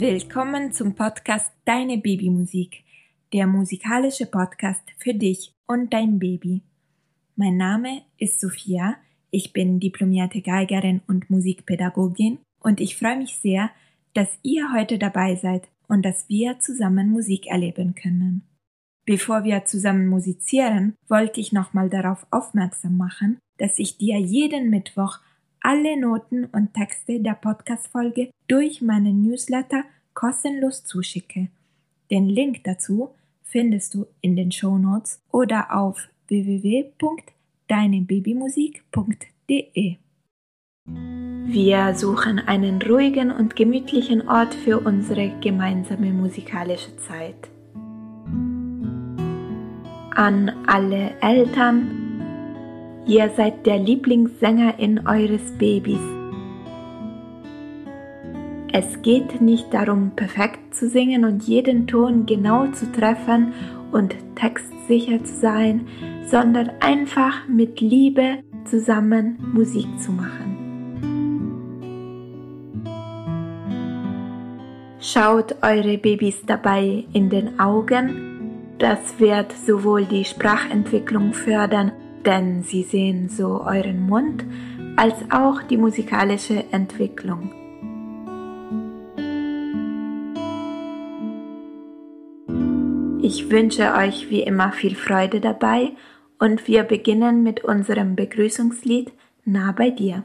Willkommen zum Podcast Deine Babymusik, der musikalische Podcast für dich und dein Baby. Mein Name ist Sophia, ich bin diplomierte Geigerin und Musikpädagogin und ich freue mich sehr, dass ihr heute dabei seid und dass wir zusammen Musik erleben können. Bevor wir zusammen musizieren, wollte ich nochmal darauf aufmerksam machen, dass ich dir jeden Mittwoch alle Noten und Texte der Podcast-Folge durch meinen Newsletter kostenlos zuschicke. Den Link dazu findest du in den Show Notes oder auf www.deinebabymusik.de. Wir suchen einen ruhigen und gemütlichen Ort für unsere gemeinsame musikalische Zeit. An alle Eltern, Ihr seid der Lieblingssängerin eures Babys. Es geht nicht darum, perfekt zu singen und jeden Ton genau zu treffen und textsicher zu sein, sondern einfach mit Liebe zusammen Musik zu machen. Schaut eure Babys dabei in den Augen. Das wird sowohl die Sprachentwicklung fördern denn sie sehen so euren Mund als auch die musikalische Entwicklung. Ich wünsche euch wie immer viel Freude dabei und wir beginnen mit unserem Begrüßungslied Nah bei dir.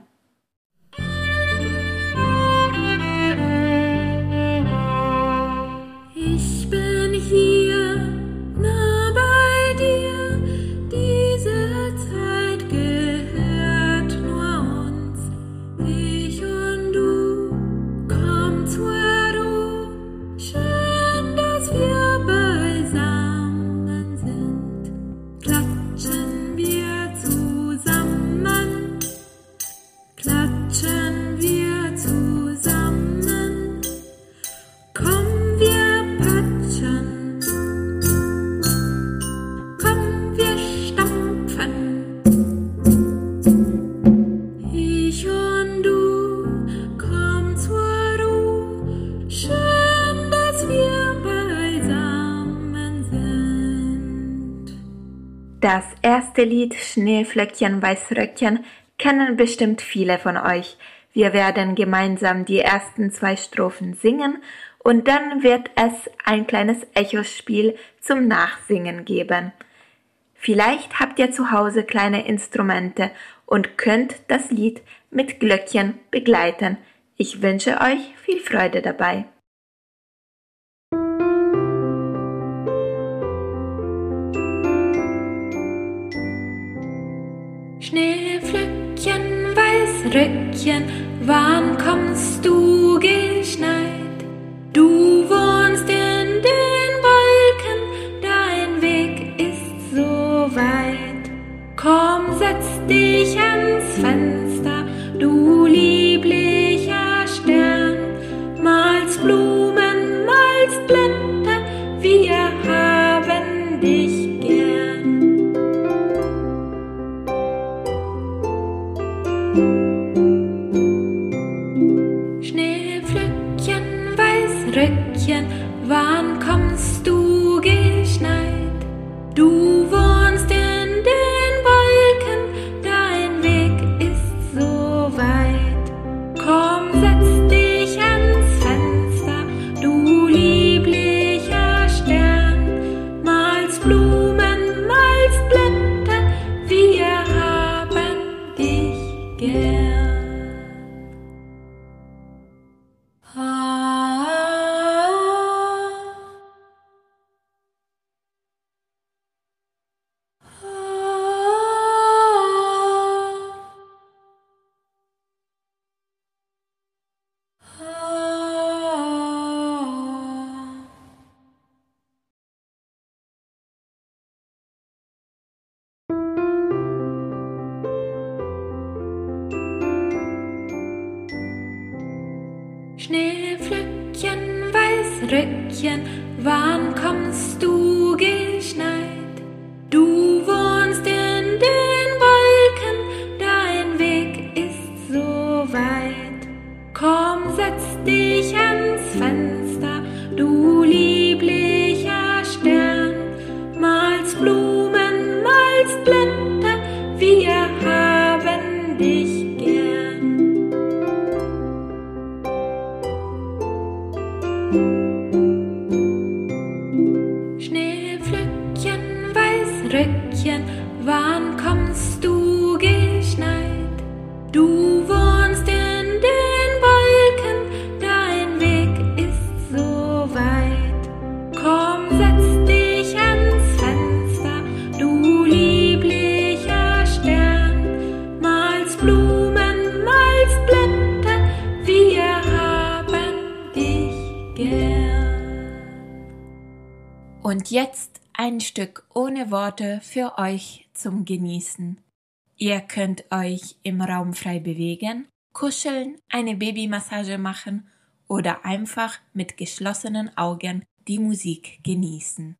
Das erste Lied Schneeflöckchen, Weißröckchen kennen bestimmt viele von euch. Wir werden gemeinsam die ersten zwei Strophen singen und dann wird es ein kleines Echospiel zum Nachsingen geben. Vielleicht habt ihr zu Hause kleine Instrumente und könnt das Lied mit Glöckchen begleiten. Ich wünsche euch viel Freude dabei. Weißröckchen, wann kommst du geschneit? Schneeflöckchen, Weißröckchen, wann kommst du geschneit? Du wohnst in den Wolken, dein Weg ist so weit. Komm, setz dich ans Fenster Blumen, Und jetzt ein Stück ohne Worte für euch zum Genießen. Ihr könnt euch im Raum frei bewegen, kuscheln, eine Babymassage machen oder einfach mit geschlossenen Augen die Musik genießen.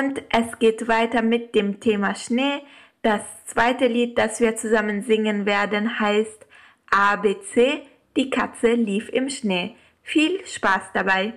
Und es geht weiter mit dem Thema Schnee. Das zweite Lied, das wir zusammen singen werden, heißt ABC, die Katze lief im Schnee. Viel Spaß dabei!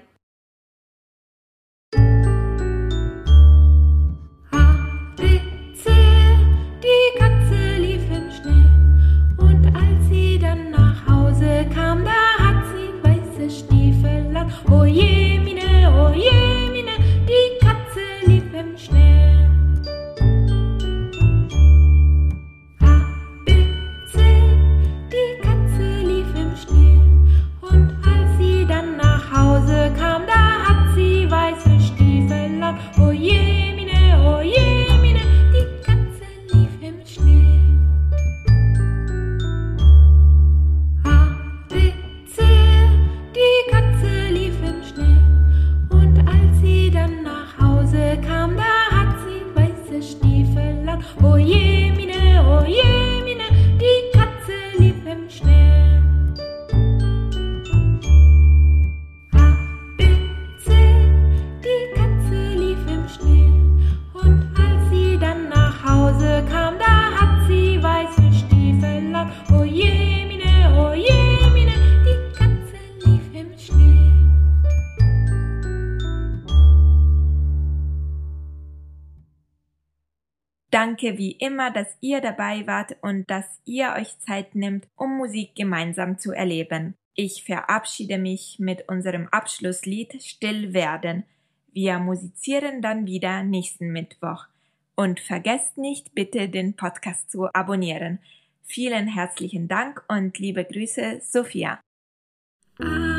Danke wie immer, dass ihr dabei wart und dass ihr euch Zeit nimmt, um Musik gemeinsam zu erleben. Ich verabschiede mich mit unserem Abschlusslied Still werden. Wir musizieren dann wieder nächsten Mittwoch. Und vergesst nicht, bitte den Podcast zu abonnieren. Vielen herzlichen Dank und liebe Grüße, Sophia. A,